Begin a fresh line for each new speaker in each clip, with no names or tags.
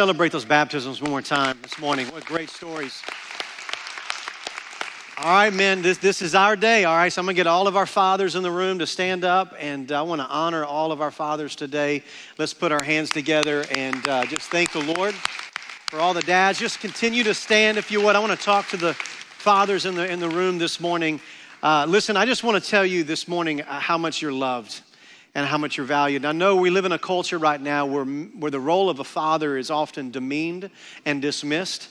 Celebrate those baptisms one more time this morning. What great stories. All right, men, this, this is our day. All right, so I'm going to get all of our fathers in the room to stand up, and I want to honor all of our fathers today. Let's put our hands together and uh, just thank the Lord for all the dads. Just continue to stand if you would. I want to talk to the fathers in the, in the room this morning. Uh, listen, I just want to tell you this morning uh, how much you're loved and how much you're valued. I know we live in a culture right now where, where the role of a father is often demeaned and dismissed.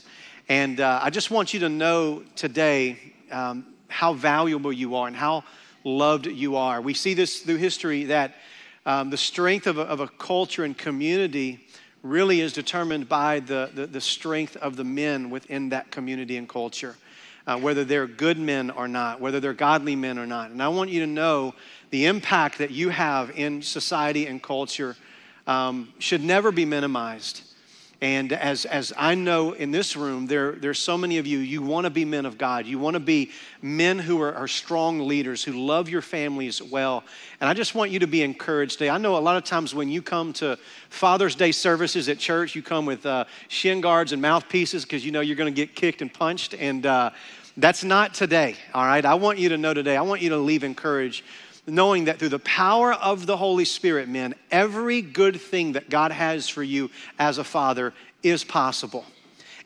And uh, I just want you to know today um, how valuable you are and how loved you are. We see this through history that um, the strength of a, of a, culture and community really is determined by the, the, the strength of the men within that community and culture. Uh, whether they're good men or not, whether they're godly men or not. And I want you to know the impact that you have in society and culture um, should never be minimized. And as, as I know in this room, there, there's so many of you, you want to be men of God. You want to be men who are, are, strong leaders, who love your families well. And I just want you to be encouraged today. I know a lot of times when you come to Father's Day services at church, you come with uh, shin guards and mouthpieces because you know you're going to get kicked and punched. And uh, that's not today, all right? I want you to know today, I want you to leave encouraged knowing that through the power of the Holy Spirit, man, every good thing that God has for you as a father is possible.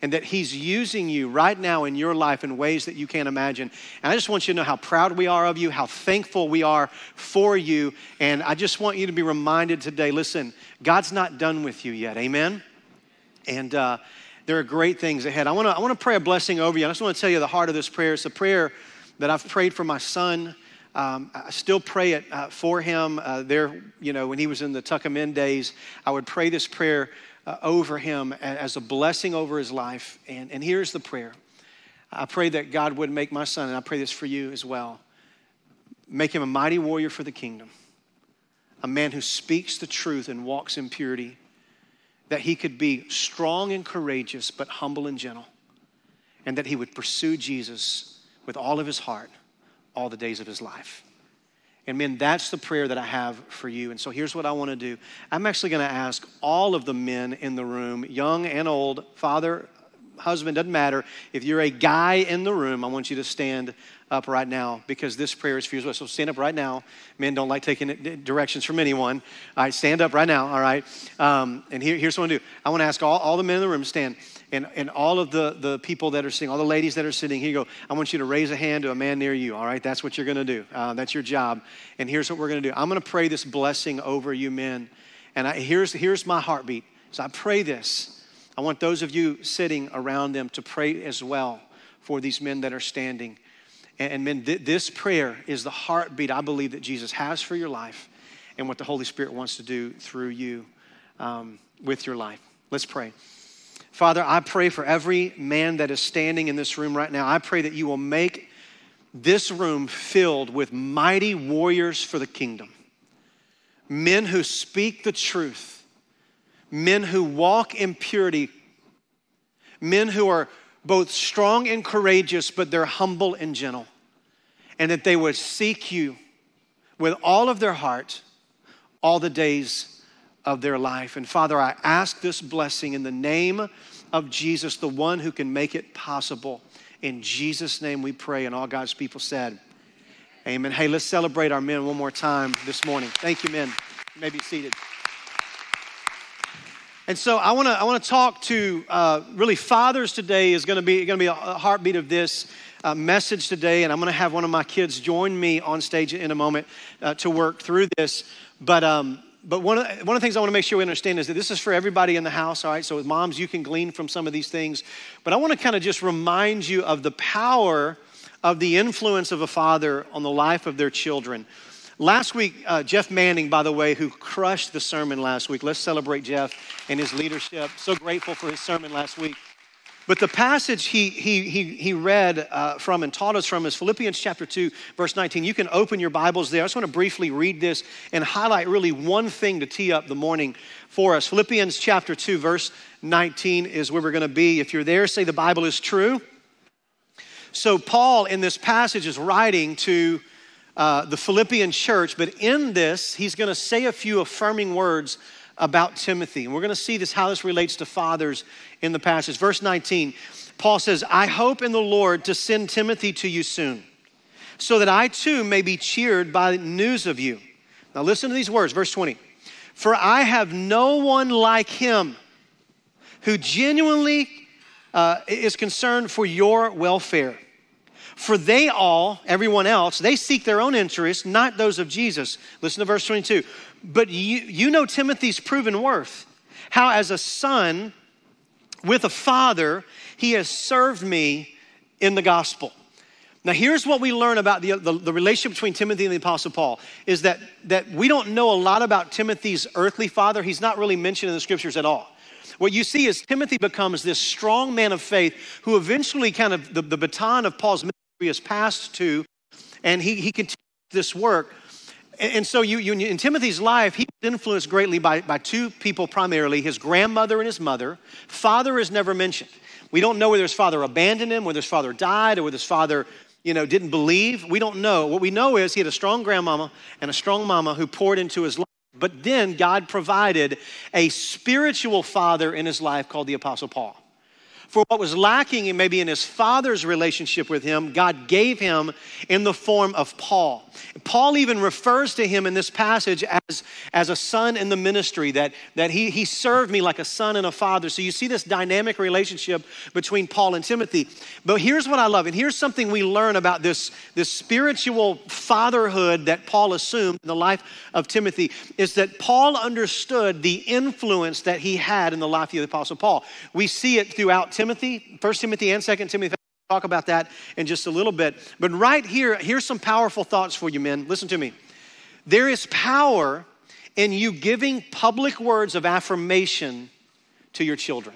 And that He's using you right now in your life in ways that you can't imagine. And I just want you to know how proud we are of you, how thankful we are for you. And I just want you to be reminded today listen, God's not done with you yet. Amen? And uh, there are great things ahead. I wanna, I wanna pray a blessing over you. I just wanna tell you the heart of this prayer. It's a prayer that I've prayed for my son. Um, I still pray it uh, for him. Uh, there, you know, when he was in the Tuckamen days, I would pray this prayer uh, over him as a blessing over his life. And, and here's the prayer I pray that God would make my son, and I pray this for you as well, make him a mighty warrior for the kingdom, a man who speaks the truth and walks in purity, that he could be strong and courageous, but humble and gentle, and that he would pursue Jesus with all of his heart all the days of his life. And men, that's the prayer that I have for you. And so here's what I want to do. I'm actually going to ask all of the men in the room, young and old, father, husband, doesn't matter. If you're a guy in the room, I want you to stand up right now because this prayer is for you. So stand up right now. Men don't like taking directions from anyone. All right, stand up right now. All right. Um, and here, here's what I want to do. I want to ask all, all the men in the room to stand and, and all of the, the people that are sitting, all the ladies that are sitting, here go. I want you to raise a hand to a man near you, all right? That's what you're to do. Uh, that's your job. And here's what we're to do I'm to pray this blessing over you men. And I, here's, here's my heartbeat. So I pray this. I want those of you sitting around them to pray as well for these men that are standing. And, and men, th- this prayer is the heartbeat I believe that Jesus has for your life and what the Holy Spirit wants to do through you um, with your life. Let's pray. Father, I pray for every man that is standing in this room right now. I pray that you will make this room filled with mighty warriors for the kingdom. Men who speak the truth, men who walk in purity, men who are both strong and courageous, but they're humble and gentle. And that they would seek you with all of their heart all the days of their life. And Father, I ask this blessing in the name of Jesus, the one who can make it possible. In Jesus' name we pray, and all God's people said, Amen. Hey, let's celebrate our men one more time this morning. Thank you, men. You may be seated. And so I want to I want to talk to uh, really fathers today is going to be going to be a heartbeat of this uh, message today, and I'm going to have one of my kids join me on stage in a moment uh, to work through this. But um, but one of, the, one of the things I want to make sure we understand is that this is for everybody in the house, all right? So, with moms, you can glean from some of these things. But I want to kind of just remind you of the power of the influence of a father on the life of their children. Last week, uh, Jeff Manning, by the way, who crushed the sermon last week. Let's celebrate Jeff and his leadership. So grateful for his sermon last week. But the passage he, he, he, he read uh, from and taught us from is Philippians chapter 2, verse 19. You can open your Bibles there. I just want to briefly read this and highlight really one thing to tee up the morning for us. Philippians chapter 2, verse 19 is where we're going to be. If you're there, say the Bible is true. So, Paul in this passage is writing to uh, the Philippian church, but in this, he's going to say a few affirming words about Timothy. And we're going to see this, how this relates to fathers in the passage. Verse 19, Paul says, I hope in the Lord to send Timothy to you soon, so that I too may be cheered by news of you. Now listen to these words, verse 20. For I have no one like him who genuinely uh, is concerned for your welfare. For they all, everyone else, they seek their own interests, not those of Jesus. Listen to verse 22. But you, you know Timothy's proven worth, how as a son with a father, he has served me in the gospel. Now, here's what we learn about the, the, the, relationship between Timothy and the Apostle Paul is that, that we don't know a lot about Timothy's earthly father. He's not really mentioned in the scriptures at all. What you see is Timothy becomes this strong man of faith who eventually kind of the, the baton of Paul's ministry is passed to, and he, he continues this work. And, so you, you, in Timothy's life, he was influenced greatly by, by two people primarily his grandmother and his mother. Father is never mentioned. We don't know whether his father abandoned him, whether his father died, or whether his father you know, didn't believe. We don't know. What we know is he had a strong grandmama and a strong mama who poured into his life. But then God provided a spiritual father in his life called the Apostle Paul. For what was lacking in maybe in his father's relationship with him, God gave him in the form of Paul. Paul even refers to him in this passage as, as a son in the ministry, that, that he, he served me like a son and a father. So you see this dynamic relationship between Paul and Timothy. But here's what I love, and here's something we learn about this, this spiritual fatherhood that Paul assumed in the life of Timothy, is that Paul understood the influence that he had in the life of the Apostle Paul. We see it throughout Timothy, 1 Timothy and 2 Timothy talk about that in just a little bit. But right here, here's some powerful thoughts for you, men. Listen to me. There is power in you giving public words of affirmation to your children.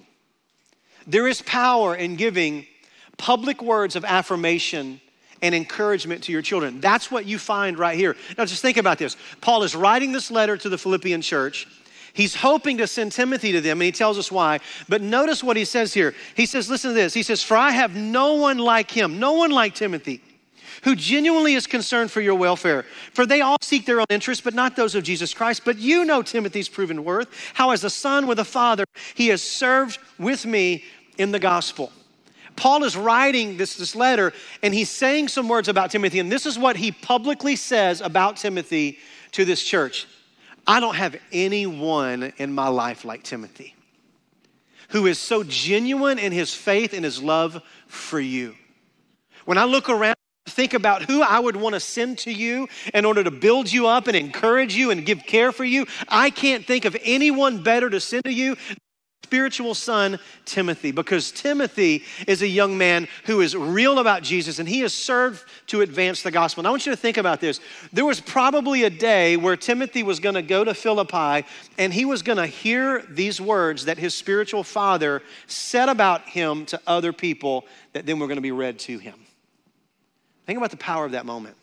There is power in giving public words of affirmation and encouragement to your children. That's what you find right here. Now, just think about this. Paul is writing this letter to the Philippian church. He's hoping to send Timothy to them, and he tells us why. But notice what he says here. He says, Listen to this. He says, For I have no one like him, no one like Timothy, who genuinely is concerned for your welfare. For they all seek their own interests, but not those of Jesus Christ. But you know Timothy's proven worth, how as a son with a father, he has served with me in the gospel. Paul is writing this, this letter and he's saying some words about Timothy, and this is what he publicly says about Timothy to this church. I don't have anyone in my life like Timothy who is so genuine in his faith and his love for you. When I look around, think about who I would want to send to you in order to build you up and encourage you and give care for you, I can't think of anyone better to send to you spiritual son, Timothy, because Timothy is a young man who is real about Jesus and he has served to advance the gospel. And I want you to think about this. There was probably a day where Timothy was going to go to Philippi and he was going to hear these words that his spiritual father said about him to other people that then were going to be read to him. Think about the power of that moment.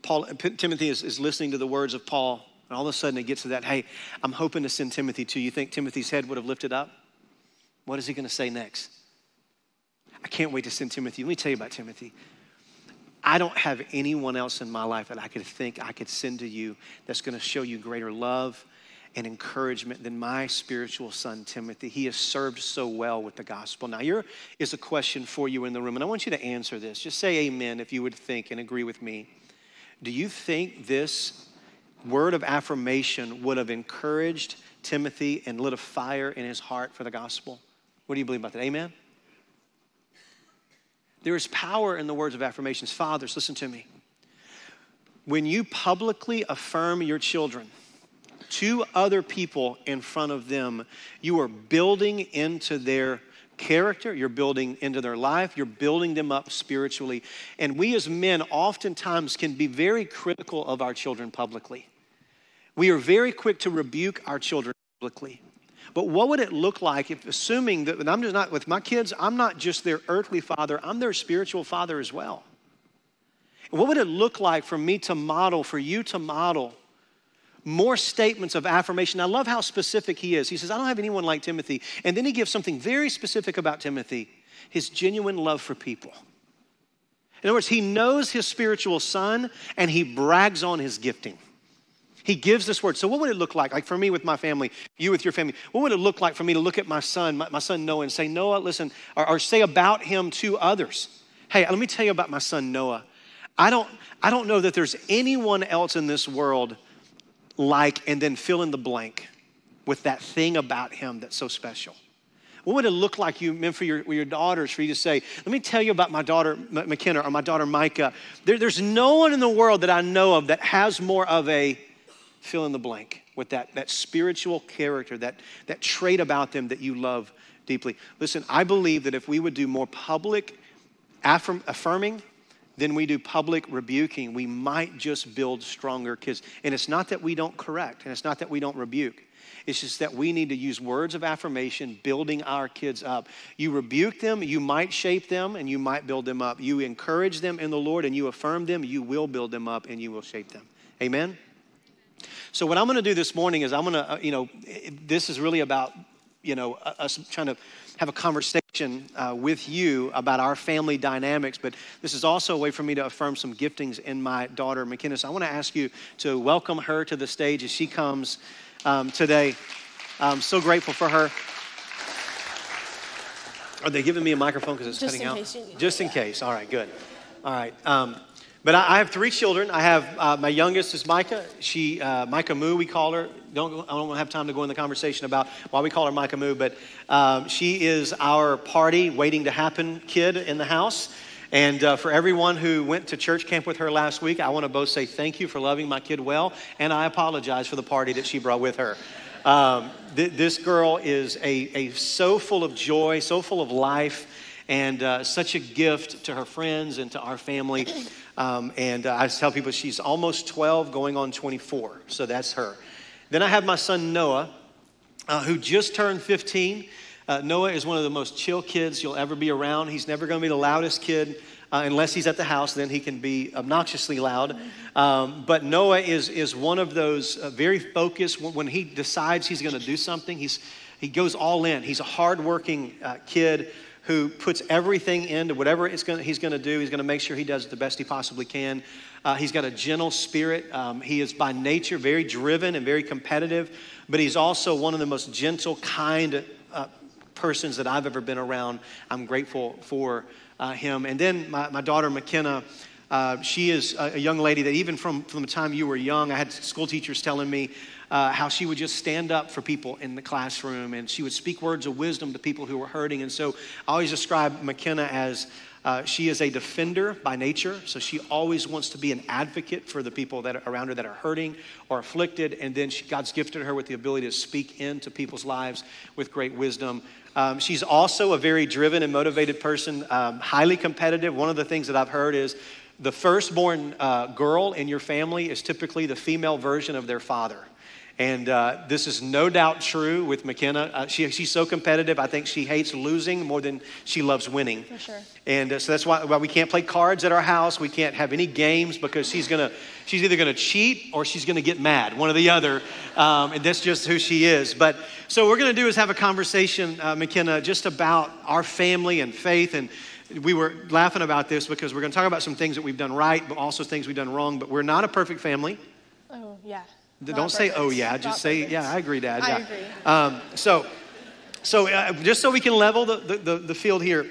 Paul, Timothy is, is listening to the words of Paul and all of a sudden it gets to that, hey, I'm hoping to send Timothy to you. You think Timothy's head would have lifted up? What is he going to say next? I can't wait to send Timothy. Let me tell you about Timothy. I don't have anyone else in my life that I could think I could send to you that's going to show you greater love and encouragement than my spiritual son, Timothy. He has served so well with the gospel. Now, here is a question for you in the room, and I want you to answer this. Just say amen if you would think and agree with me. Do you think this word of affirmation would have encouraged Timothy and lit a fire in his heart for the gospel. What do you believe about that? Amen? There is power in the words of affirmations. Fathers, listen to me. When you publicly affirm your children to other people in front of them, you are building into their character, you're building into their life, you're building them up spiritually. And we as men oftentimes can be very critical of our children publicly. We are very quick to rebuke our children publicly. But what would it look like if, assuming that I'm just not with my kids, I'm not just their earthly father, I'm their spiritual father as well? What would it look like for me to model, for you to model more statements of affirmation? I love how specific he is. He says, I don't have anyone like Timothy. And then he gives something very specific about Timothy his genuine love for people. In other words, he knows his spiritual son and he brags on his gifting. He gives this word. So, what would it look like? Like for me with my family, you with your family, what would it look like for me to look at my son, my, my son Noah, and say, Noah, listen, or, or say about him to others? Hey, let me tell you about my son Noah. I don't, I don't know that there's anyone else in this world like, and then fill in the blank with that thing about him that's so special. What would it look like you meant for your, your daughters for you to say, let me tell you about my daughter McKenna or my daughter Micah. There, there's no one in the world that I know of that has more of a fill in the blank with that, that spiritual character, that, that trait about them that you love deeply. Listen, I believe that if we would do more public affirm, affirming than we do public rebuking, we might just build stronger kids. And it's not that we don't correct, and it's not that we don't rebuke. It's just that we need to use words of affirmation, building our kids up. You rebuke them, you might shape them, and you might build them up. You encourage them in the Lord and you affirm them, you will build them up and you will shape them. Amen? So, what I'm going to do this morning is I'm going to, uh, you know, this is really about, you know, us trying to have a conversation uh, with you about our family dynamics, but this is also a way for me to affirm some giftings in my daughter, McKenna. So, I want to ask you to welcome her to the stage as she comes um, today. I'm so grateful for her. Are they giving me a microphone because it's Just cutting out? Just in case. All right, good. All right. Um, but I, I have three children. I have uh, my youngest is Micah. She, uh, Micah Moo, we call her. Don't, I don't have time to go in the conversation about why we call her Micah Moo, but um, she is our party waiting to happen kid in the house. And uh, for everyone who went to church camp with her last week, I want to both say thank you for loving my kid well, and I apologize for the party that she brought with her. Um, th- this girl is a, a so full of joy, so full of life, and uh, such a gift to her friends and to our family. Um, and uh, I tell people she's almost 12, going on 24. So that's her. Then I have my son Noah, uh, who just turned 15. Uh, Noah is one of the most chill kids you'll ever be around. He's never going to be the loudest kid. Uh, unless he's at the house, then he can be obnoxiously loud. Um, but Noah is, is one of those uh, very focused. When, when, he decides he's going to do something, he's, he goes all in. He's a hardworking uh, kid who puts everything into whatever gonna, he's going to do. He's going to make sure he does it the best he possibly can. Uh, he's got a gentle spirit. Um, he is by nature very driven and very competitive, but he's also one of the most gentle, kind uh, persons that I've ever been around. I'm grateful for uh, him. And then my, my daughter, McKenna. Uh, she is a, young lady that even from, from the time you were young, I had school teachers telling me uh, how she would just stand up for people in the classroom and she would speak words of wisdom to people who were hurting. And so I always describe McKenna as uh, she is a defender by nature, so she always wants to be an advocate for the people that are around her that are hurting or afflicted. And then she, God's gifted her with the ability to speak into people's lives with great wisdom. Um, she's also a very driven and motivated person, um, highly competitive. One of the things that I've heard is the firstborn uh, girl in your family is typically the female version of their father. And uh, this is no doubt true with McKenna. Uh, she, she's so competitive. I think she hates losing more than she loves winning.
For sure.
And uh, so that's why, why, we can't play cards at our house. We can't have any games because she's gonna she's either gonna cheat or she's gonna get mad, one or the other. Um, and that's just who she is. But so what we're gonna do is have a conversation, uh, McKenna, just about our family and faith. And we were laughing about this because we're gonna talk about some things that we've done right, but also things we've done wrong. But we're not a perfect family.
Oh yeah.
Not Don't say, oh, yeah. Just
Not
say, perfect. yeah, I agree, Dad.
I
yeah.
agree.
Um, so, so uh, just so we can level the, the, the field here,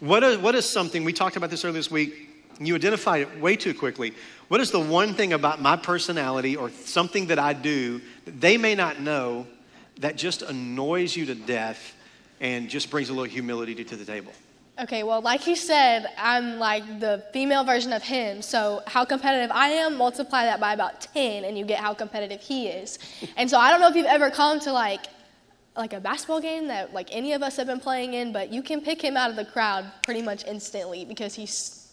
what is, what is something, we talked about this earlier this week, you identified it way too quickly. What is the one thing about my personality or something that I do that they may not know that just annoys you to death and just brings a little humility to the table?
Okay, well, like he said, I'm like the female version of him. So, how competitive I am, multiply that by about 10, and you get how competitive he is. And so, I don't know if you've ever come to like, like a basketball game that like any of us have been playing in, but you can pick him out of the crowd pretty much instantly because he's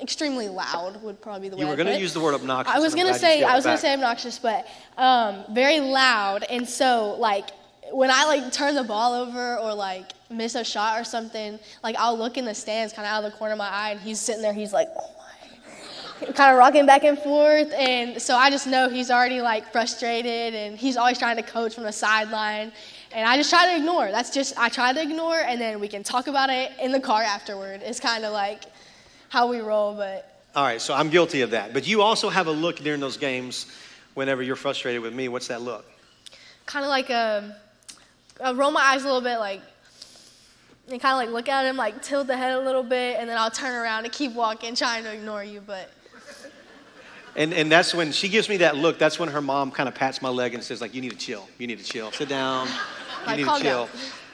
extremely loud. Would probably be the way.
You were going to use the word obnoxious.
I was going to say I was going to say obnoxious, but um, very loud, and so like when I like turn the ball over or like miss a shot or something, like I'll look in the stands kind of out of the corner of my eye and he's sitting there, he's like, oh my, kind of rocking back and forth. And so I just know he's already like frustrated and he's always trying to coach from the sideline. And I just try to ignore. That's just, I try to ignore and then we can talk about it in the car afterward. It's kind of like how we roll, but.
All right, so I'm guilty of that. But you also have a look during those games whenever you're frustrated with me? What's that look?
Kind of like a, a roll my eyes a little bit, like and kind of like look at him, like tilt the head a little bit, and then I'll turn around and keep walking, trying to ignore you. But
and and that's when she gives me that look. That's when her mom kind of pats my leg and says, like, "You need to chill. You need to chill. Sit down. You
Like,
need to chill."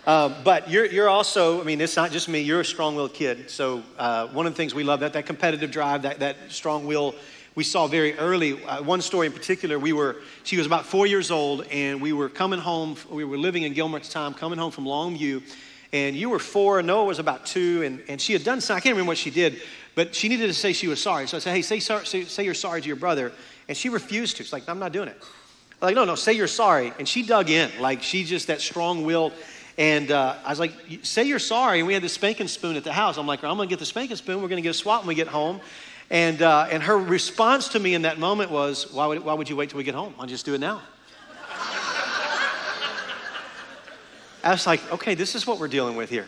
Um, but you're, you're also, I mean, it's not just me, you're a strong willed kid. So, uh, one of the things we love, that, that competitive drive, that, that strong will, we saw very early. Uh, one story in particular, we were, she was about four years old, and we were coming home, we were living in Gilmer at the time, coming home from Longview, and you were four, and Noah was about two, and, and she had done something, I can't remember what she did, but she needed to say she was sorry. So I said, hey, say, sorry, say, say you're sorry to your brother. And she refused to. She's like, I'm not doing it. I'm like, no, no, say you're sorry. And she dug in. Like, she just, that strong will. And uh, I was like, say you're sorry. And we had the spanking spoon at the house. I'm like, I'm going to get the spanking spoon. We're going to get a swap when we get home. And, uh, and her response to me in that moment was, why would, why would you wait till we get home? I'll just do it now. I was like, okay, this is what we're dealing with here.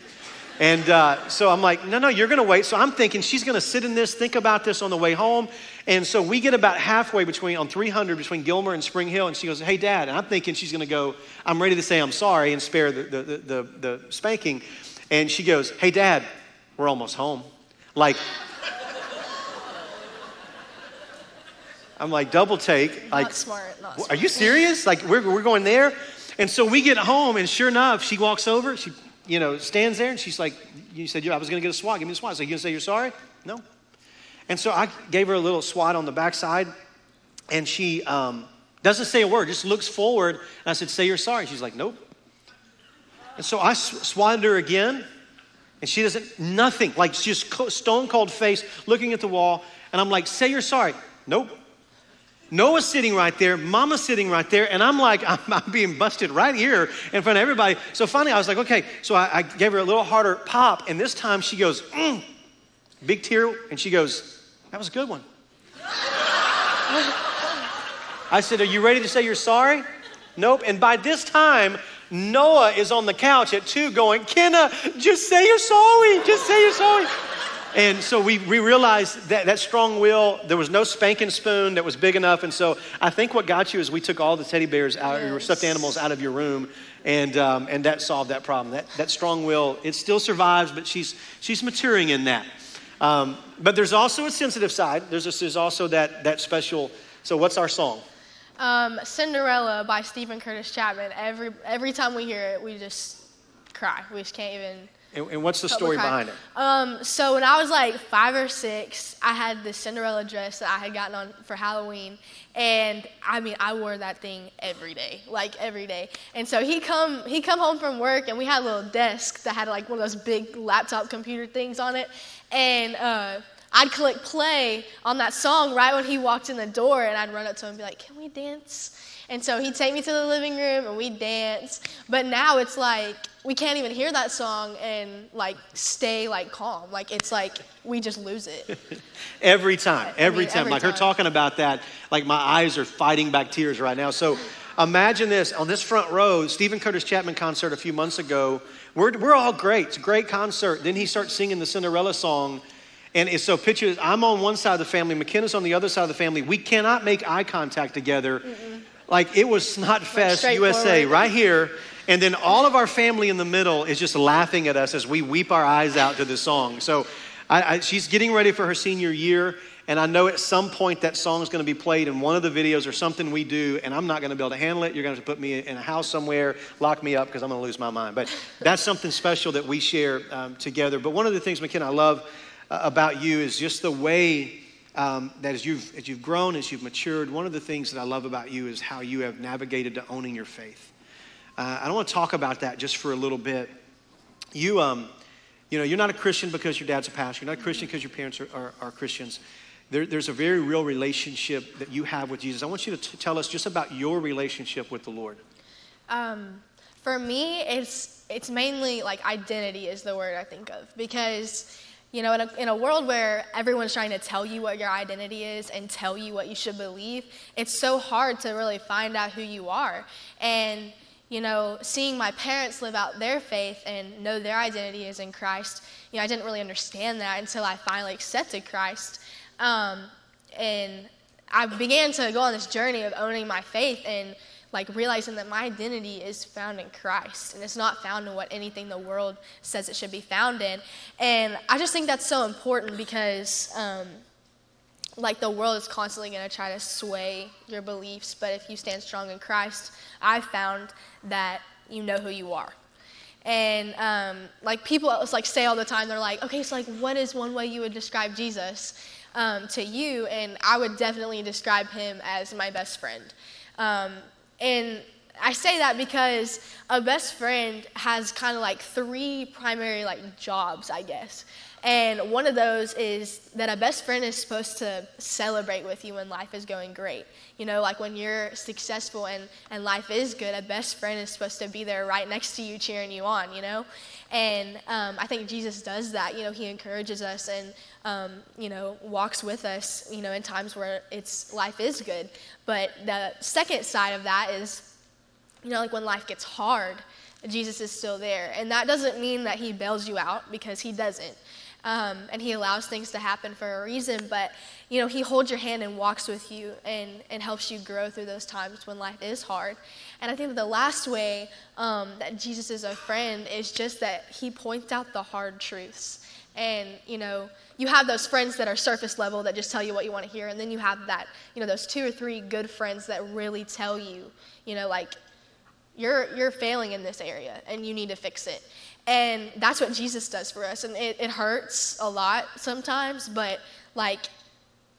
And uh, so I'm like, no, no, you're going to wait. So I'm thinking she's going to sit in this, think about this on the way home. And so we get about halfway between, on 300 between Gilmer and Spring Hill. And she goes, hey, Dad. And I'm thinking she's going to go, I'm ready to say I'm sorry and spare the, the, the, the, the spanking. And she goes, hey, Dad, we're almost home. Like, I'm like, double take. Like,
not smart. Not
are you serious? Like, we're, we're going there? And so we get home, and sure enough, she walks over. She, you know, stands there, and she's like, "You said yeah, I was going to get a swat. Give me a swat." I said, "You going to say you're sorry?" No. And so I gave her a little swat on the backside, and she um, doesn't say a word, just looks forward. And I said, "Say you're sorry." She's like, "Nope." And so I sw- swatted her again, and she doesn't nothing, like just co- stone cold face, looking at the wall. And I'm like, "Say you're sorry." Nope. Noah's sitting right there, Mama's sitting right there, and I'm like, I'm, I'm being busted right here in front of everybody. So finally, I was like, okay. So I, I gave her a little harder pop, and this time she goes, mm, big tear, and she goes, that was a good one. I said, Are you ready to say you're sorry? Nope. And by this time, Noah is on the couch at two going, Kenna, just say you're sorry. Just say you're sorry. And so we, we realized that that strong will, there was no spanking spoon that was big enough. And so I think what got you is we took all the teddy bears out, your stuffed animals out of your room, and, um, and that solved that problem. That, that strong will, it still survives, but she's, she's maturing in that. Um, but there's also a sensitive side. There's, a, there's also that, that special. So, what's our song?
Um, Cinderella by Steven Curtis Chapman. Every every time we hear it, we just cry. We just can't even.
And, and what's the story behind it?
Um, so when I was like five or six, I had this Cinderella dress that I had gotten on for Halloween, and I mean I wore that thing every day, like every day. And so he come he come home from work, and we had a little desk that had like one of those big laptop computer things on it, and. Uh, I'd click play on that song right when he walked in the door, and I'd run up to him and be like, Can we dance? And so he'd take me to the living room and we'd dance. But now it's like we can't even hear that song and like stay like calm. Like it's like we just lose it.
Every time, every
mean,
time.
every
like her talking about that, like my eyes are fighting back tears right now. So imagine this on this front row, Steven Curtis Chapman concert a few months ago. We're, we're all great. It's a great concert. Then he starts singing the Cinderella song. And it's so picture I'm on one side of the family, McKenna's on the other side of the family. We cannot make eye contact together. Like it was Snotfest USA
straightforward.
right here. And then all of our family in the middle is just laughing at us as we weep our eyes out to this song. So I, I, she's getting ready for her senior year. And I know at some point that song is going to be played in one of the videos or something we do, and I'm not going to be able to handle it. You're going to have to put me in a house somewhere, lock me up because I'm going to lose my mind. But that's something special that we share um, together. But one of the things, McKenna, I love uh, about you is just the way um, that as you've, as you've grown, as you've matured, one of the things that I love about you is how you have navigated to owning your faith. Uh, I don't want to talk about that just for a little bit. You, um, you know, you're not a Christian because your dad's a pastor. You're not a Christian because your parents are, are, are Christians. There, there's a very real relationship that you have with Jesus. I want you to t- tell us just about your relationship with the Lord.
Um, for me, it's it's mainly like identity is the word I think of because you know in a, in a world where everyone's trying to tell you what your identity is and tell you what you should believe, it's so hard to really find out who you are. And you know, seeing my parents live out their faith and know their identity is in Christ, you know, I didn't really understand that until I finally accepted Christ. Um, and I began to go on this journey of owning my faith and like realizing that my identity is found in Christ and it's not found in what anything the world says it should be found in. And I just think that's so important because, um, like, the world is constantly going to try to sway your beliefs, but if you stand strong in Christ, I've found that you know who you are. And um, like people like say all the time, they're like, okay, so like, what is one way you would describe Jesus um, to you? And I would definitely describe him as my best friend. Um, and I say that because a best friend has kind of like three primary like jobs, I guess. And one of those is that a best friend is supposed to celebrate with you when life is going great. You know, like when you're successful and, and life is good, a best friend is supposed to be there right next to you, cheering you on, you know? And um, I think Jesus does that. You know, he encourages us and, um, you know, walks with us, you know, in times where it's life is good. But the second side of that is, you know, like when life gets hard, Jesus is still there. And that doesn't mean that he bails you out because he doesn't. Um, and he allows things to happen for a reason but you know he holds your hand and walks with you and, and helps you grow through those times when life is hard. And i think that the last way um, that jesus is a friend is just that he points out the hard truths. And you know you have those friends that are surface level that just tell you what you want to hear and then you have that you know those two or three good friends that really tell you you know like you're you're failing in this area and you need to fix it and that's what Jesus does for us. And it, it hurts a lot sometimes, but like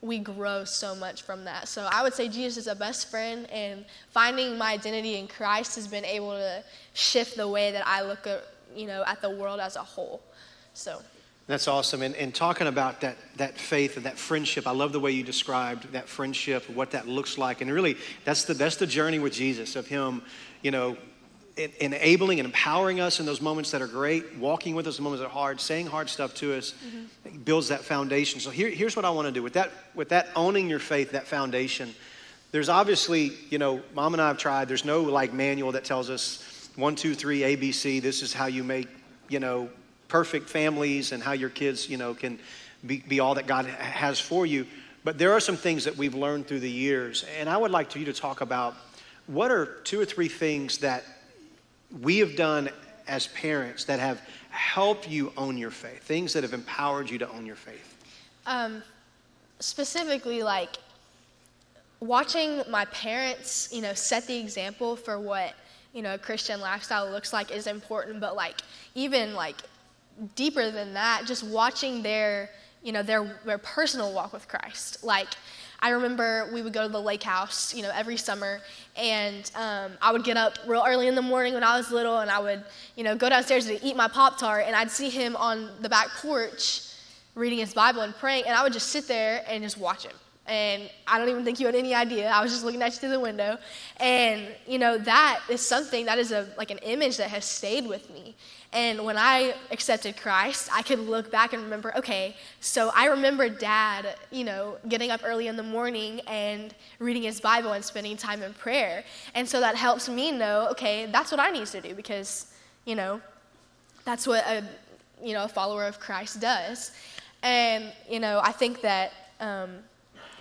we grow so much from that. So I would say Jesus is a best friend, and finding my identity in Christ has been able to shift the way that I look at, you know, at the world as a whole. So.
That's awesome. And, and talking about that, that faith and that friendship, I love the way you described that friendship, what that looks like. And really, that's the, that's the journey with Jesus, of Him, you know, enabling and empowering us in those moments that are great, walking with us in moments that are hard, saying hard stuff to us, mm-hmm. builds that foundation. So here, here's what I want to do with that, with that owning your faith, that foundation. There's obviously, you know, mom and I have tried. There's no like manual that tells us one, two, three, ABC. This is how you make, you know, perfect families and how your kids, you know, can be, be all that God has for you. But there are some things that we've learned through the years, and I would like to you to talk about what are two or three things that we have done as parents that have helped you own your faith, things that have empowered you to own your faith?
Um, specifically, like watching my parents, you know, set the example for what you know a Christian lifestyle looks like is important. But like even like deeper than that, just watching their you know their their personal walk with Christ, like I remember we would go to the lake house, you know, every summer, and um, I would get up real early in the morning when I was little, and I would, you know, go downstairs to eat my Pop Tart, and I'd see him on the back porch reading his Bible and praying, and I would just sit there and just watch him. And I don't even think you had any idea. I was just looking at you through the window. And, you know, that is something that is a, like an image that has stayed with me. And when I accepted Christ, I could look back and remember, okay, so I remember dad, you know, getting up early in the morning and reading his Bible and spending time in prayer. And so that helps me know, okay, that's what I need to do because, you know, that's what a, you know, a follower of Christ does. And, you know, I think that, um,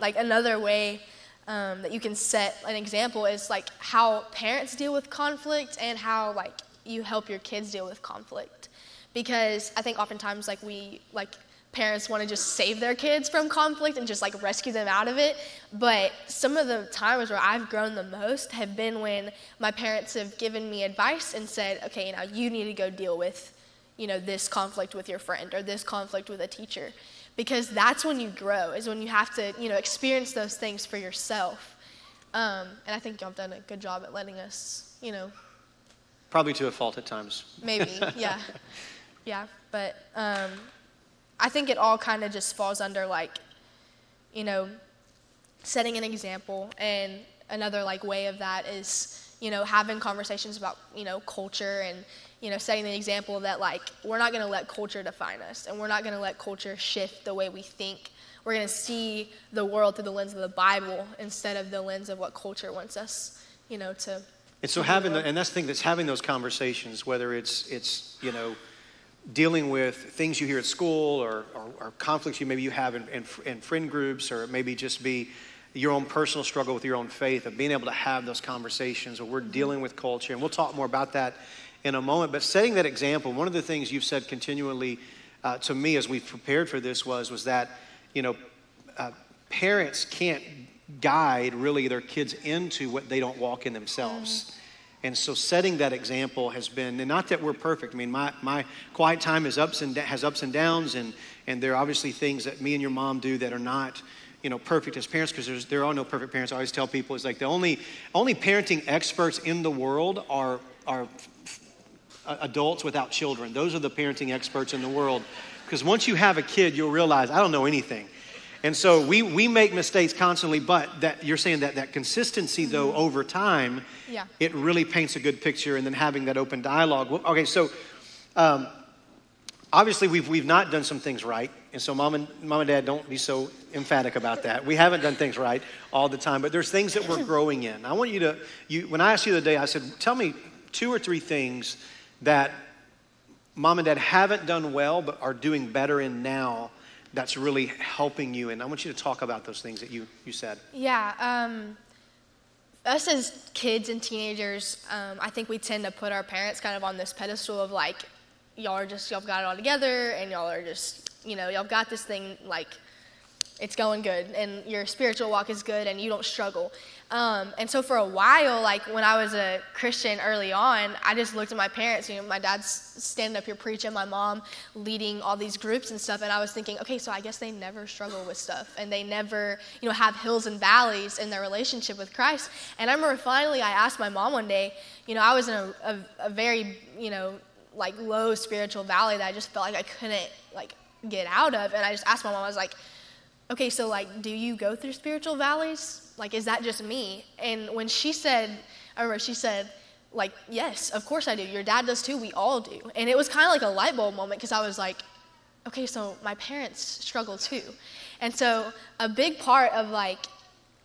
like, another way um, that you can set an example is like how parents deal with conflict and how, like, you help your kids deal with conflict. Because i think oftentimes like we like parents want to just save their kids from conflict and just like rescue them out of it. But some of the times where i've grown the most have been when my parents have given me advice and said okay now you need to go deal with you know this conflict with your friend or this conflict with a teacher. Because that's when you grow is when you have to you know experience those things for yourself. Um, and i think y'all have done a good job at letting us you know
Probably to a fault at times.
Maybe, yeah. yeah, but um, I think it all kind of just falls under like, you know, setting an example. And another like way of that is, you know, having conversations about, you know, culture and, you know, setting the example that like we're not going to let culture define us and we're not going to let culture shift the way we think. We're going to see the world through the lens of the Bible instead of the lens of what culture wants us, you know, to
and so having, the, and that's the thing that's having those conversations, whether it's, it's you know, dealing with things you hear at school or, or, or conflicts you maybe you have in, in, in, friend groups or maybe just be your own personal struggle with your own faith, of being able to have those conversations where we're dealing with culture. And we'll talk more about that in a moment. But setting that example, one of the things you've said continually uh, to me as we've prepared for this was, was that, you know, uh, parents can't guide really their kids into what they don't walk in themselves. Mm-hmm. And so setting that example has been, and not that we're perfect. I mean, my, my quiet time is ups and has ups and downs, and, and there are obviously things that me and your mom do that are not, you know, perfect as parents because there are no perfect parents. I always tell people it's like the only only parenting experts in the world are are adults without children. Those are the parenting experts in the world. Because once you have a kid, you'll realize I don't know anything. And so we, we make mistakes constantly, but that you're saying that that consistency though mm-hmm. over time, yeah. it really paints a good picture and then having that open dialogue. Okay, so um, obviously we've, we've not done some things right. And so mom and, mom and dad, don't be so emphatic about that. We haven't done things right all the time, but there's things that we're growing in. I want you to, you, when I asked you the other day, I said, tell me two or three things that mom and dad haven't done well, but are doing better in now that's really helping you. And I want you to talk about those things that you, you said.
Yeah. Um, us as kids and teenagers, um, I think we tend to put our parents kind of on this pedestal of like, y'all are just, y'all got it all together and y'all are just, you know, y'all got this thing like, it's going good and your spiritual walk is good and you don't struggle. Um, and so for a while, like when I was a Christian early on, I just looked at my parents. You know, my dad's standing up here preaching, my mom leading all these groups and stuff, and I was thinking, okay, so I guess they never struggle with stuff, and they never, you know, have hills and valleys in their relationship with Christ. And I remember finally, I asked my mom one day, you know, I was in a, a, a very, you know, like low spiritual valley that I just felt like I couldn't like get out of, and I just asked my mom, I was like, okay, so like, do you go through spiritual valleys? Like, is that just me? And when she said, I remember she said, like, yes, of course I do. Your dad does too. We all do. And it was kind of like a light bulb moment because I was like, okay, so my parents struggle too. And so a big part of like,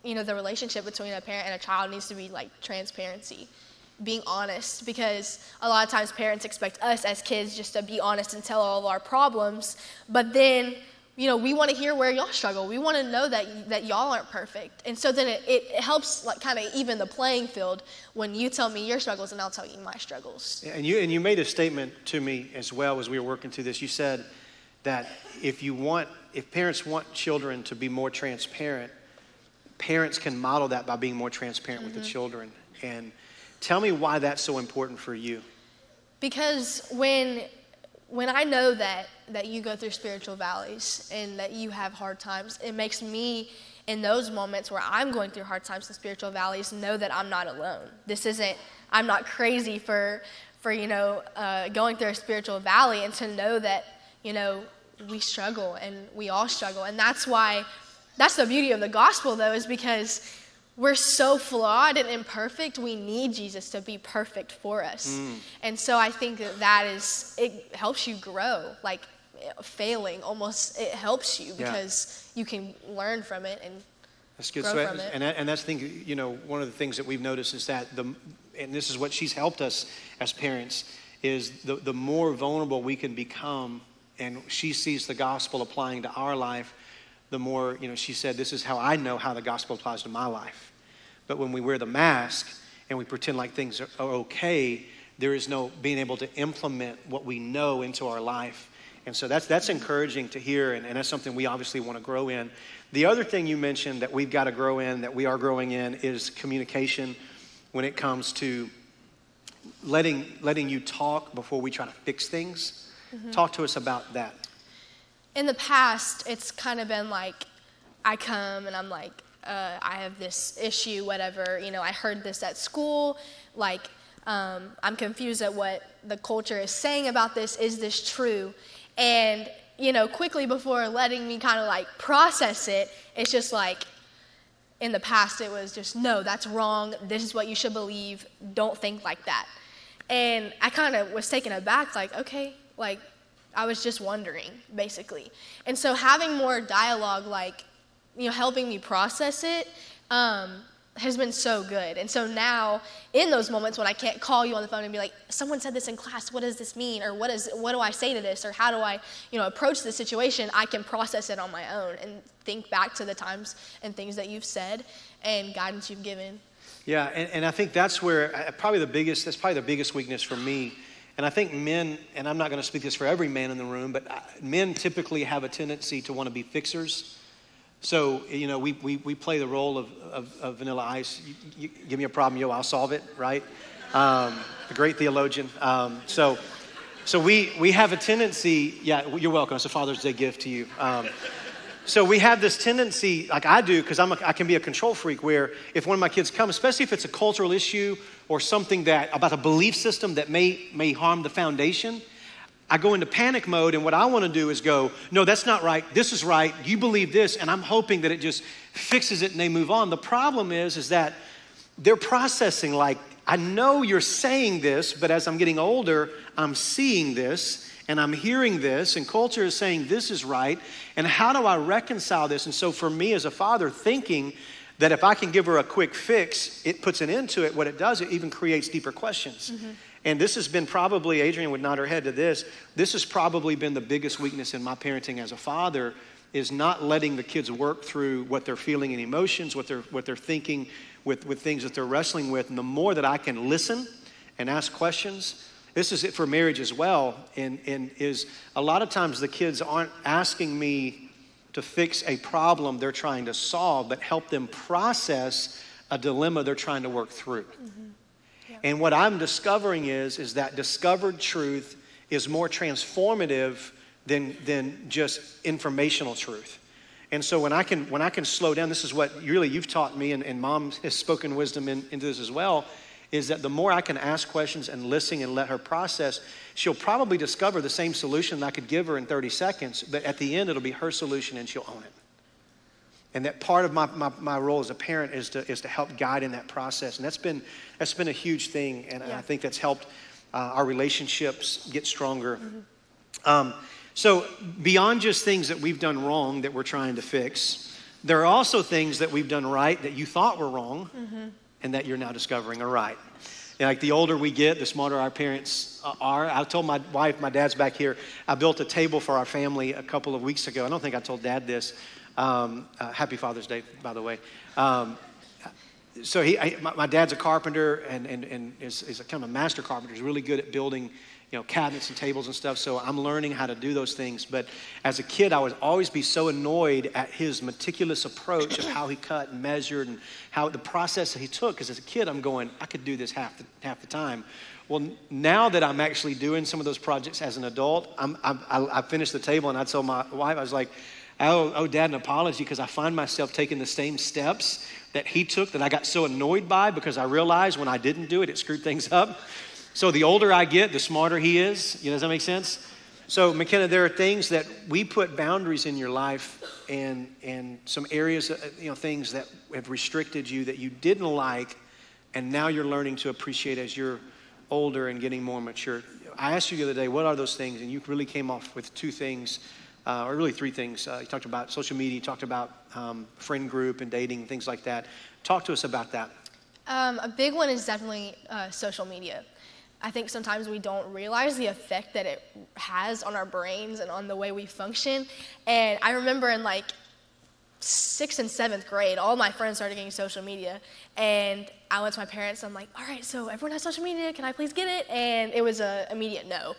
you know, the relationship between a parent and a child needs to be like transparency, being honest, because a lot of times parents expect us as kids just to be honest and tell all of our problems, but then you know, we want to hear where y'all struggle. We want to know that, that y'all aren't perfect. And so then it, it helps like kind of even the playing field when you tell me your struggles and I'll tell you my struggles.
And you, and you made a statement to me as well as we were working through this. You said that if you want, if parents want children to be more transparent, parents can model that by being more transparent mm-hmm. with the mm-hmm. children. And tell me why that's so important for you.
Because when when I know that that you go through spiritual valleys and that you have hard times, it makes me in those moments where I'm going through hard times and spiritual valleys know that I'm not alone. This isn't I'm not crazy for for you know uh, going through a spiritual valley and to know that you know we struggle and we all struggle and that's why that's the beauty of the gospel though is because we're so flawed and imperfect we need jesus to be perfect for us mm. and so i think that that is it helps you grow like failing almost it helps you because yeah. you can learn from it and
that's good. Grow so, from it. And, that, and that's the thing, you know, one of the things that we've noticed is that the, and this is what she's helped us as parents, is the, the more vulnerable we can become, and she sees the gospel applying to our life, the more, you know, she said, this is how I know how the gospel applies to my life. But when we wear the mask and we pretend like things are, are okay, there is no being able to implement what we know into our life. And so that's, that's encouraging to hear, and, and that's something we obviously want to grow in. The other thing you mentioned that we've got to grow in, that we are growing in, is communication when it comes to letting, letting you talk before we try to fix things. Mm-hmm. Talk to us about that.
In the past, it's kind of been like I come and I'm like, uh, I have this issue, whatever. You know, I heard this at school. Like, um, I'm confused at what the culture is saying about this. Is this true? And, you know, quickly before letting me kind of like process it, it's just like, in the past, it was just, no, that's wrong. This is what you should believe. Don't think like that. And I kind of was taken aback, like, okay, like, I was just wondering, basically. And so having more dialogue, like, you know, helping me process it um, has been so good. And so now, in those moments when I can't call you on the phone and be like, someone said this in class, what does this mean? Or what, is, what do I say to this? Or how do I, you know, approach the situation? I can process it on my own and think back to the times and things that you've said and guidance you've given.
Yeah, and, and I think that's where uh, probably the biggest, that's probably the biggest weakness for me. And I think men, and I'm not going to speak this for every man in the room, but uh, men typically have a tendency to want to be fixers so, you know, we, we, we play the role of, of, of Vanilla Ice. You, you, give me a problem, yo, I'll solve it, right? Um, a great theologian. Um, so, so we, we have a tendency, yeah, you're welcome. It's a Father's Day gift to you. Um, so we have this tendency, like I do, because I can be a control freak, where if one of my kids come, especially if it's a cultural issue or something that about a belief system that may, may harm the foundation, I go into panic mode, and what I want to do is go, no, that's not right. This is right. You believe this, and I'm hoping that it just fixes it and they move on. The problem is, is that they're processing like, I know you're saying this, but as I'm getting older, I'm seeing this and I'm hearing this, and culture is saying this is right. And how do I reconcile this? And so, for me as a father, thinking that if I can give her a quick fix, it puts an end to it, what it does, it even creates deeper questions. Mm-hmm. And this has been probably, Adrian would nod her head to this, this has probably been the biggest weakness in my parenting as a father is not letting the kids work through what they're feeling and emotions, what they're, what they're thinking with, with things that they're wrestling with. And the more that I can listen and ask questions, this is it for marriage as well, and, and is a lot of times the kids aren't asking me to fix a problem they're trying to solve, but help them process a dilemma they're trying to work through. Mm-hmm. And what I'm discovering is, is that discovered truth is more transformative than, than just informational truth. And so when I can, when I can slow down, this is what really you've taught me, and, and mom has spoken wisdom in, into this as well, is that the more I can ask questions and listen and let her process, she'll probably discover the same solution that I could give her in 30 seconds, but at the end, it'll be her solution and she'll own it. And that part of my, my, my, role as a parent is to, is to help guide in that process. And that's been, that's been a huge thing. And yeah. I think that's helped uh, our relationships get stronger. Mm-hmm. Um, so, beyond just things that we've done wrong that we're trying to fix, there are also things that we've done right that you thought were wrong mm-hmm. And that you're now discovering are right. like the older we get, the smarter our parents uh, are. I told my wife, my dad's back here, I built a table for our family a couple of weeks ago. I don't think I told dad this. Um, uh, happy Father's Day, by the way. Um, so he, I, my, my, dad's a carpenter and, and, and is, is a kind of a master carpenter. He's really good at building, you know, cabinets and tables and stuff. So I'm learning how to do those things. But as a kid, I would always be so annoyed at his meticulous approach of how he cut and measured and how the process that he took. Because as a kid, I'm going, I could do this half the, half the time. Well, now that I'm actually doing some of those projects as an adult, I'm, I'm, I, I finished the table and I told my wife, I was like, owe, owe dad an apology because I find myself taking the same steps that he took that I got so annoyed by because I realized when I didn't do it, it screwed things up. So the older I get, the smarter he is. You know, does that make sense? So, McKenna, there are things that we put boundaries in your life and, and some areas, uh, you know, things that have restricted you that you didn't like, and now you're learning to appreciate as you're older and getting more mature. I asked you the other day, what are those things? And you really came off with two things uh, or really three things. Uh, you talked about social media, you talked about um, friend group and dating, things like that. Talk to us about that.
Um, a big one is definitely uh, social media. I think sometimes we don't realize the effect that it has on our brains and on the way we function. And I remember in like sixth and seventh grade, all my friends started getting social media. And I went to my parents, I'm like, all right, so everyone has social media, can I please get it? And it was an immediate no.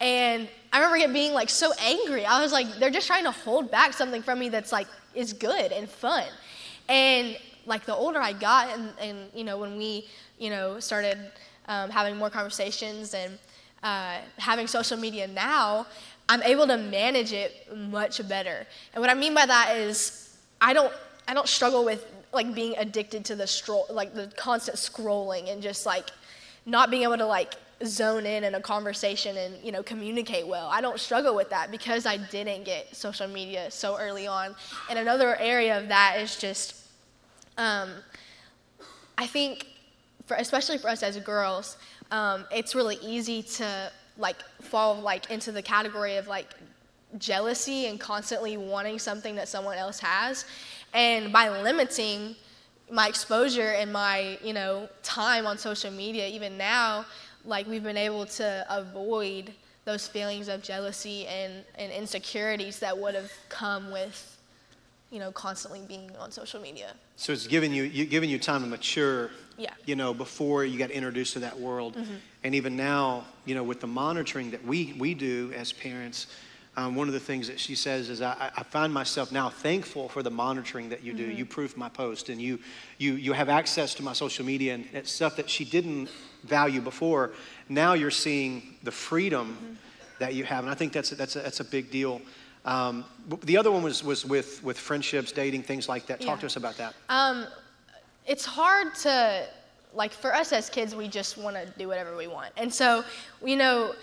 And I remember being like so angry. I was like, they're just trying to hold back something from me that's like, is good and fun. And like the older I got, and, and you know, when we, you know, started um, having more conversations and uh, having social media now, I'm able to manage it much better. And what I mean by that is I don't I don't struggle with like being addicted to the stroll like the constant scrolling and just like not being able to like zone in in a conversation and you know communicate well i don't struggle with that because i didn't get social media so early on and another area of that is just um, i think for especially for us as girls um, it's really easy to like fall like into the category of like jealousy and constantly wanting something that someone else has. And by limiting my exposure and my you know time on social media even now like we've been able to avoid those feelings of jealousy and, and insecurities that would have come with you know constantly being on social media
so it's giving you, you giving you time to mature
yeah
you know before you got introduced to that world mm-hmm. and even now you know with the monitoring that we we do as parents um, one of the things that she says is, I, I, find myself now thankful for the monitoring that you do. Mm-hmm. You proof my post and you, you, you have access to my social media and it's stuff that she didn't value before. Now you're seeing the freedom mm-hmm. that you have. And I think that's, a, that's, a, that's a big deal. Um, the other one was, was with, with friendships, dating, things like that. Talk yeah. to us about that.
Um, it's hard to, like, for us as kids, we just want to do whatever we want. And so, you know,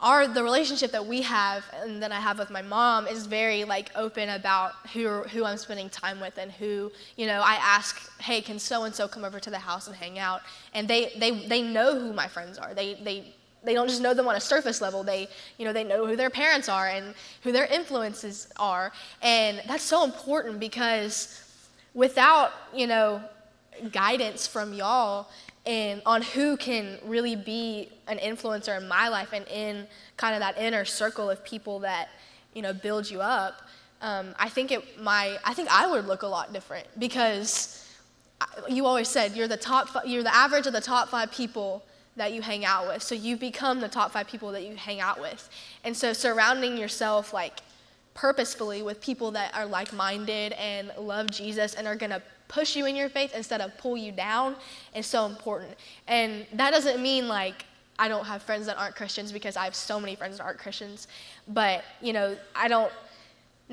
our the relationship that we have and that I have with my mom is very like open about who who I'm spending time with and who you know I ask hey can so and so come over to the house and hang out and they they they know who my friends are they they they don't just know them on a surface level. They you know they know who their parents are and who their influences are. And that's so important because without you know guidance from y'all and on who can really be an influencer in my life and in kind of that inner circle of people that you know build you up um, i think it my i think i would look a lot different because you always said you're the top you're the average of the top five people that you hang out with so you become the top five people that you hang out with and so surrounding yourself like purposefully with people that are like-minded and love jesus and are going to push you in your faith instead of pull you down is so important. And that doesn't mean like I don't have friends that aren't Christians because I have so many friends that aren't Christians. But, you know, I don't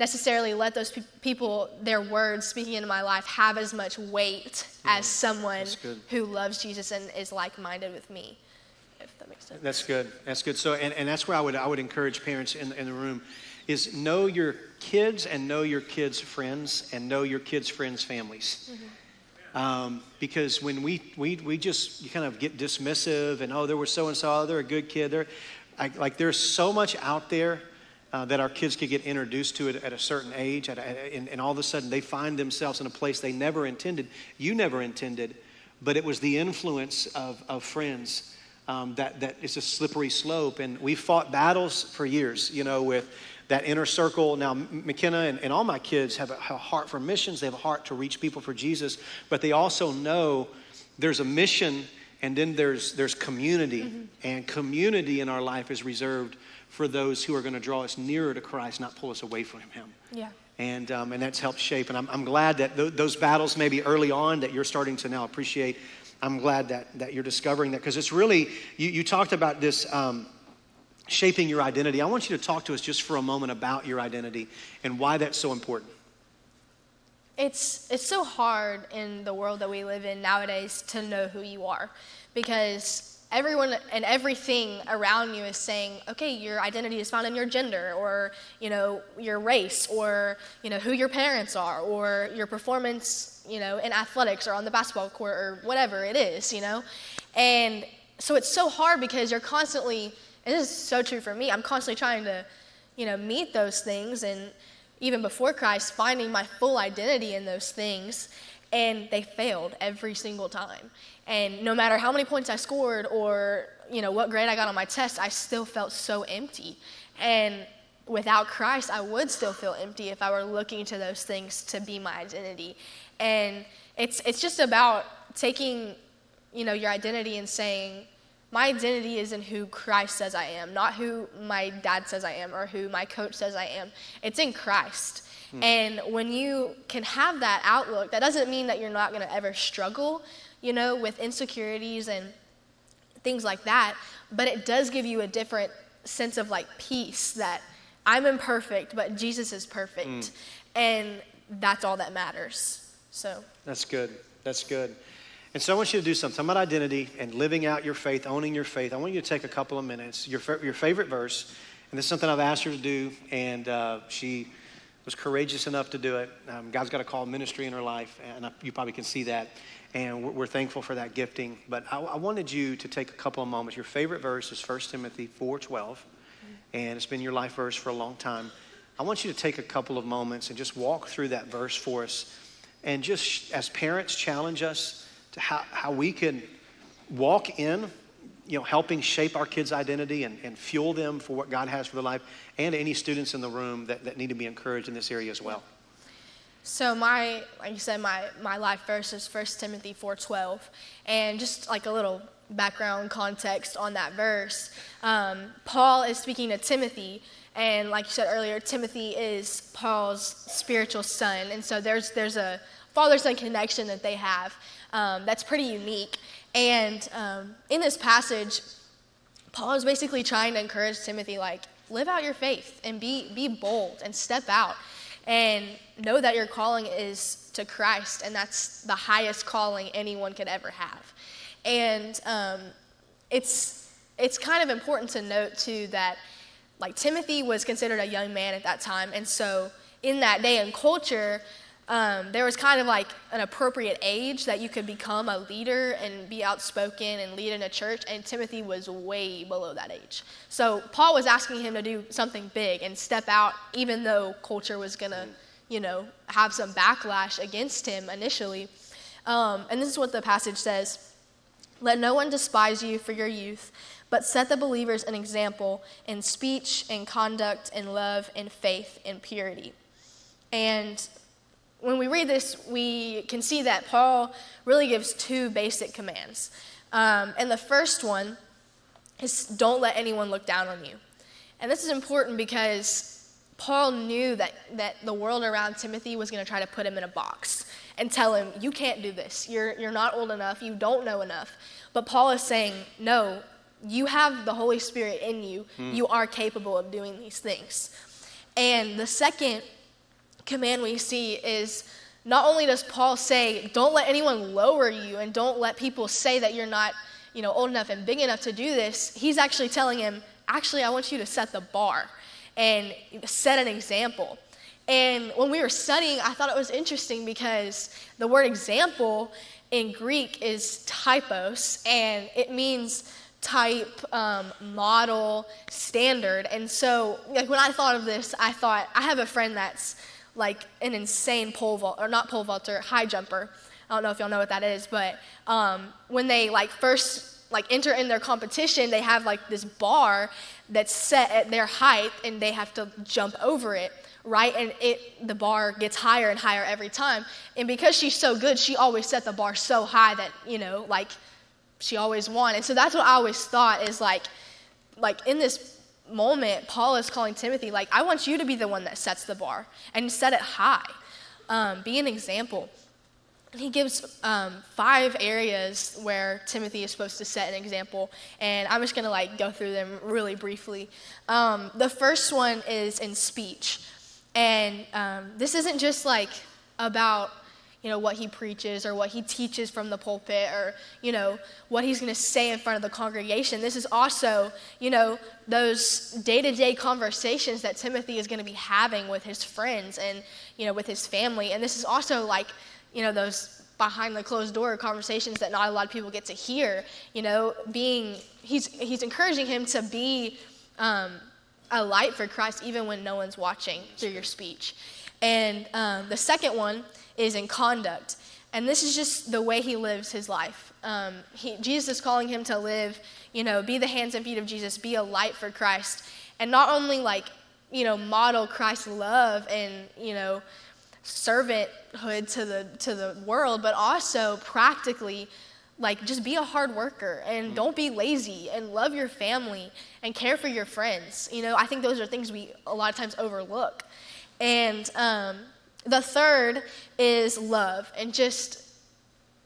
necessarily let those pe- people, their words speaking into my life, have as much weight yeah, as someone who loves Jesus and is like minded with me. If that makes sense.
That's good. That's good. So, and, and that's where I would, I would encourage parents in, in the room is know your kids and know your kids' friends and know your kids' friends' families. Mm-hmm. Um, because when we, we, we just kind of get dismissive and, oh, there was so and so, they're a good kid. They're, I, like, there's so much out there uh, that our kids could get introduced to it at a certain age, at a, and, and all of a sudden they find themselves in a place they never intended. You never intended, but it was the influence of, of friends um, that, that is a slippery slope. And we fought battles for years, you know, with that inner circle. Now, McKenna and, and all my kids have a, have a heart for missions, they have a heart to reach people for Jesus, but they also know there's a mission and then there's, there's community. Mm-hmm. And community in our life is reserved for those who are going to draw us nearer to Christ, not pull us away from Him.
Yeah.
And, um, and that's helped shape. And I'm, I'm glad that th- those battles, maybe early on, that you're starting to now appreciate. I'm glad that, that you're discovering that because it's really, you, you talked about this. Um, shaping your identity. I want you to talk to us just for a moment about your identity and why that's so important.
It's, it's so hard in the world that we live in nowadays to know who you are because everyone and everything around you is saying, okay, your identity is found in your gender or, you know, your race or, you know, who your parents are or your performance, you know, in athletics or on the basketball court or whatever it is, you know. And so it's so hard because you're constantly and this is so true for me. I'm constantly trying to, you know, meet those things and even before Christ, finding my full identity in those things. And they failed every single time. And no matter how many points I scored or, you know, what grade I got on my test, I still felt so empty. And without Christ, I would still feel empty if I were looking to those things to be my identity. And it's, it's just about taking, you know, your identity and saying, my identity is in who Christ says I am, not who my dad says I am or who my coach says I am. It's in Christ. Hmm. And when you can have that outlook, that doesn't mean that you're not going to ever struggle, you know, with insecurities and things like that, but it does give you a different sense of like peace that I'm imperfect, but Jesus is perfect. Hmm. And that's all that matters. So
That's good. That's good. And so I want you to do something about identity and living out your faith, owning your faith. I want you to take a couple of minutes, your, your favorite verse, and this is something I've asked her to do, and uh, she was courageous enough to do it. Um, God's got a call ministry in her life, and I, you probably can see that. And we're, thankful for that gifting. But I, I, wanted you to take a couple of moments. Your favorite verse is 1 Timothy 4.12, and it's been your life verse for a long time. I want you to take a couple of moments and just walk through that verse for us and just as parents challenge us to how, how we can walk in, you know, helping shape our kids' identity and, and fuel them for what God has for their life, and any students in the room that, that need to be encouraged in this area as well.
So my, like you said, my, my life verse is 1 Timothy 4.12. And just like a little background context on that verse, um, Paul is speaking to Timothy. And like you said earlier, Timothy is Paul's spiritual son. And so there's, there's a father-son connection that they have um, that's pretty unique. And um, in this passage, Paul is basically trying to encourage Timothy, like, live out your faith and be, be bold and step out and know that your calling is to Christ, and that's the highest calling anyone could ever have. And um, it's it's kind of important to note too that like Timothy was considered a young man at that time, and so in that day and culture, um, there was kind of like an appropriate age that you could become a leader and be outspoken and lead in a church, and Timothy was way below that age. So Paul was asking him to do something big and step out, even though culture was gonna, you know, have some backlash against him initially. Um, and this is what the passage says Let no one despise you for your youth, but set the believers an example in speech, in conduct, in love, in faith, in purity. And when we read this, we can see that Paul really gives two basic commands. Um, and the first one is don't let anyone look down on you. And this is important because Paul knew that, that the world around Timothy was going to try to put him in a box and tell him, you can't do this. You're, you're not old enough. You don't know enough. But Paul is saying, no, you have the Holy Spirit in you. Mm. You are capable of doing these things. And the second command we see is not only does Paul say, don't let anyone lower you and don't let people say that you're not, you know, old enough and big enough to do this, he's actually telling him, actually, I want you to set the bar and set an example. And when we were studying, I thought it was interesting because the word example in Greek is typos, and it means type, um, model, standard. And so, like when I thought of this, I thought I have a friend that's like an insane pole vault, or not pole vaulter, high jumper. I don't know if y'all know what that is, but um, when they like first like enter in their competition, they have like this bar that's set at their height, and they have to jump over it, right? And it the bar gets higher and higher every time. And because she's so good, she always set the bar so high that you know, like she always won. And so that's what I always thought is like, like in this moment, Paul is calling Timothy, like, I want you to be the one that sets the bar and set it high. Um, be an example. He gives um, five areas where Timothy is supposed to set an example, and I'm just gonna like go through them really briefly. Um, the first one is in speech, and um, this isn't just like about you know, what he preaches or what he teaches from the pulpit or, you know, what he's going to say in front of the congregation. This is also, you know, those day to day conversations that Timothy is going to be having with his friends and, you know, with his family. And this is also like, you know, those behind the closed door conversations that not a lot of people get to hear, you know, being, he's, he's encouraging him to be um, a light for Christ even when no one's watching through your speech. And um, the second one, is in conduct. And this is just the way he lives his life. Um, he, Jesus is calling him to live, you know, be the hands and feet of Jesus, be a light for Christ. And not only like, you know, model Christ's love and, you know, servanthood to the to the world, but also practically like just be a hard worker and mm-hmm. don't be lazy and love your family and care for your friends. You know, I think those are things we a lot of times overlook. And um, the third is love, and just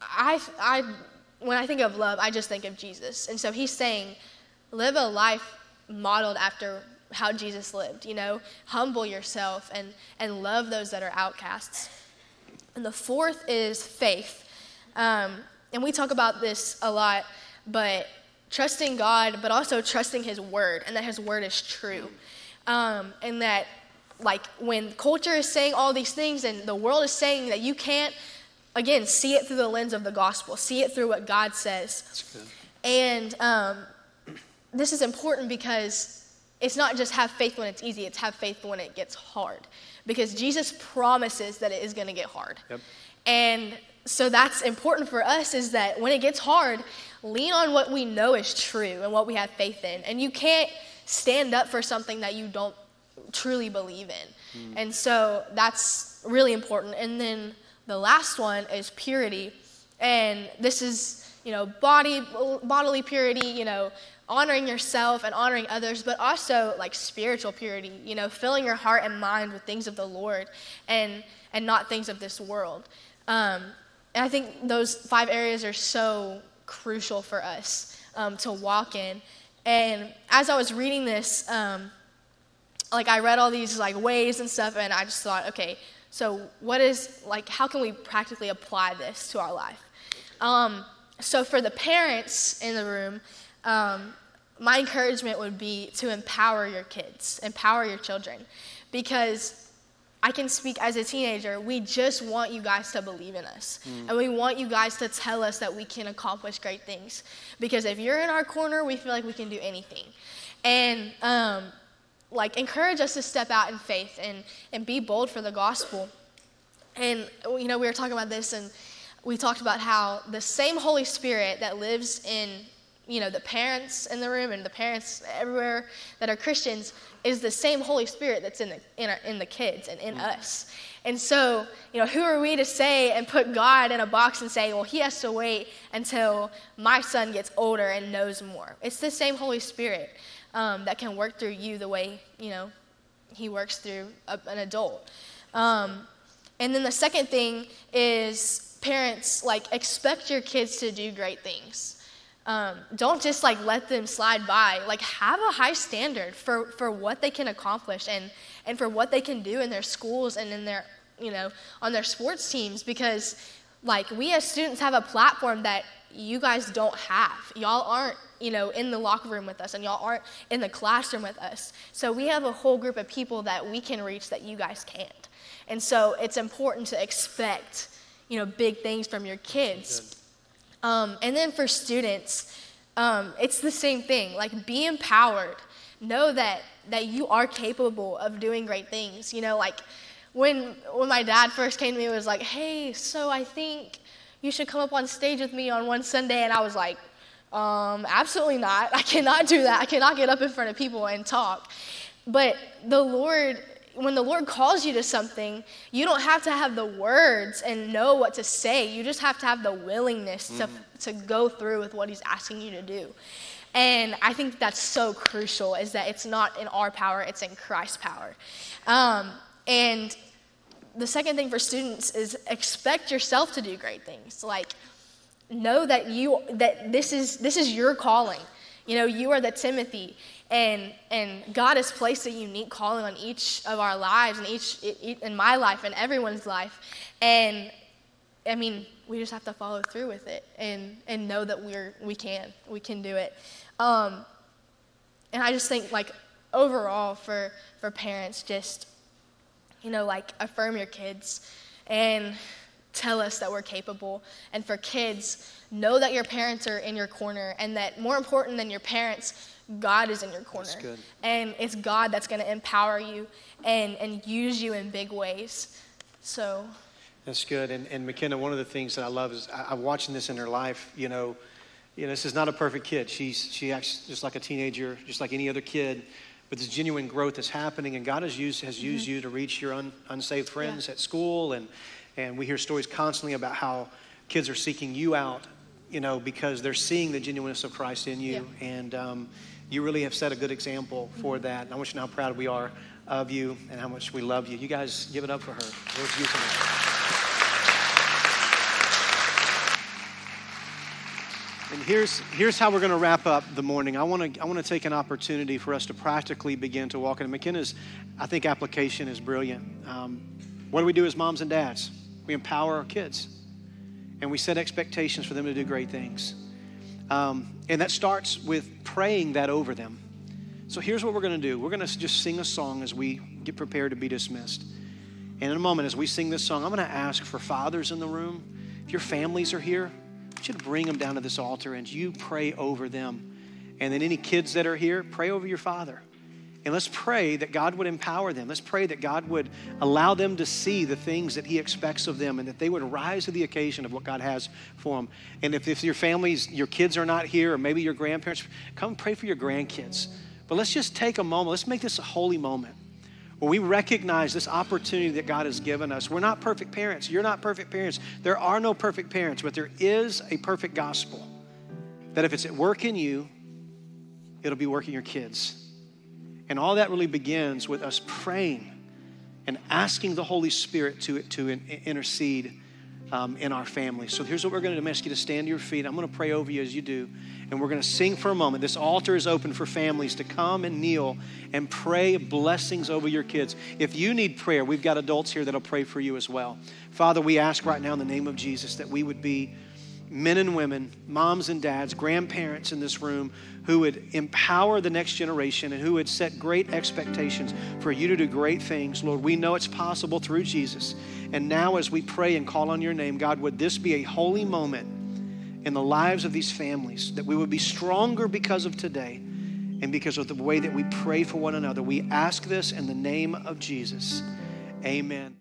I, I, when I think of love, I just think of Jesus, and so he's saying, live a life modeled after how Jesus lived. You know, humble yourself and and love those that are outcasts. And the fourth is faith, um, and we talk about this a lot, but trusting God, but also trusting His word, and that His word is true, um, and that like when culture is saying all these things and the world is saying that you can't, again, see it through the lens of the gospel, see it through what God says. And um, this is important because it's not just have faith when it's easy, it's have faith when it gets hard. Because Jesus promises that it is going to get hard.
Yep.
And so that's important for us is that when it gets hard, lean on what we know is true and what we have faith in. And you can't stand up for something that you don't truly believe in. Mm. And so that's really important. And then the last one is purity. And this is, you know, body bodily purity, you know, honoring yourself and honoring others, but also like spiritual purity, you know, filling your heart and mind with things of the Lord and and not things of this world. Um, and I think those five areas are so crucial for us um, to walk in. And as I was reading this, um, like I read all these like ways and stuff, and I just thought, okay, so what is like? How can we practically apply this to our life? Um, so for the parents in the room, um, my encouragement would be to empower your kids, empower your children, because I can speak as a teenager. We just want you guys to believe in us. Mm. And we want you guys to tell us that we can accomplish great things. Because if you're in our corner, we feel like we can do anything. And um, like encourage us to step out in faith and, and be bold for the gospel. And you know, we were talking about this and we talked about how the same Holy Spirit that lives in you know, the parents in the room and the parents everywhere that are Christians is the same Holy Spirit that's in the, in, our, in the kids and in mm-hmm. us. And so, you know, who are we to say and put God in a box and say, well, he has to wait until my son gets older and knows more? It's the same Holy Spirit um, that can work through you the way, you know, he works through a, an adult. Um, and then the second thing is parents, like, expect your kids to do great things. Um, don't just like let them slide by. Like have a high standard for, for what they can accomplish and, and for what they can do in their schools and in their, you know, on their sports teams because like we as students have a platform that you guys don't have. Y'all aren't, you know, in the locker room with us and y'all aren't in the classroom with us. So we have a whole group of people that we can reach that you guys can't. And so it's important to expect, you know, big things from your kids. Um, and then for students, um, it's the same thing. Like, be empowered. Know that that you are capable of doing great things. You know, like when when my dad first came to me, it was like, "Hey, so I think you should come up on stage with me on one Sunday," and I was like, um, "Absolutely not. I cannot do that. I cannot get up in front of people and talk." But the Lord when the Lord calls you to something, you don't have to have the words and know what to say. You just have to have the willingness mm. to, to go through with what He's asking you to do. And I think that's so crucial is that it's not in our power, it's in Christ's power. Um, and the second thing for students is expect yourself to do great things. Like, know that you that this is this is your calling. You know, you are the Timothy and, and God has placed a unique calling on each of our lives and each, in my life and everyone's life. And I mean, we just have to follow through with it and, and know that we're, we can, we can do it. Um, and I just think like overall for, for parents, just, you know, like affirm your kids and tell us that we're capable. And for kids, know that your parents are in your corner and that more important than your parents, God is in your corner. And it's God that's going to empower you and, and use you in big ways. So.
That's good. And, and McKenna, one of the things that I love is I, am watching this in her life. You know, you know, this is not a perfect kid. She's she acts just like a teenager, just like any other kid. But this genuine growth is happening, and God has used has used mm-hmm. you to reach your un, unsaved friends yeah. at school, and and we hear stories constantly about how kids are seeking you out, you know, because they're seeing the genuineness of Christ in you, yeah. and um, you really have set a good example for that. And I want you to know how proud we are of you and how much we love you. You guys give it up for her. And here's, here's how we're going to wrap up the morning. I want to I want to take an opportunity for us to practically begin to walk in. McKenna's, I think, application is brilliant. Um, what do we do as moms and dads? We empower our kids, and we set expectations for them to do great things. Um, and that starts with praying that over them. So here's what we're going to do we're going to just sing a song as we get prepared to be dismissed. And in a moment, as we sing this song, I'm going to ask for fathers in the room. If your families are here, I want you to bring them down to this altar and you pray over them. And then any kids that are here, pray over your father. And let's pray that God would empower them. Let's pray that God would allow them to see the things that He expects of them and that they would rise to the occasion of what God has for them. And if, if your families, your kids are not here, or maybe your grandparents, come pray for your grandkids. But let's just take a moment. Let's make this a holy moment where we recognize this opportunity that God has given us. We're not perfect parents. You're not perfect parents. There are no perfect parents, but there is a perfect gospel that if it's at work in you, it'll be working your kids. And all that really begins with us praying and asking the Holy Spirit to, to intercede um, in our family. So here's what we're going to do. I'm ask you to stand to your feet. I'm going to pray over you as you do. And we're going to sing for a moment. This altar is open for families to come and kneel and pray blessings over your kids. If you need prayer, we've got adults here that'll pray for you as well. Father, we ask right now in the name of Jesus that we would be men and women, moms and dads, grandparents in this room who would empower the next generation and who would set great expectations for you to do great things. Lord, we know it's possible through Jesus. And now, as we pray and call on your name, God, would this be a holy moment in the lives of these families, that we would be stronger because of today and because of the way that we pray for one another. We ask this in the name of Jesus. Amen.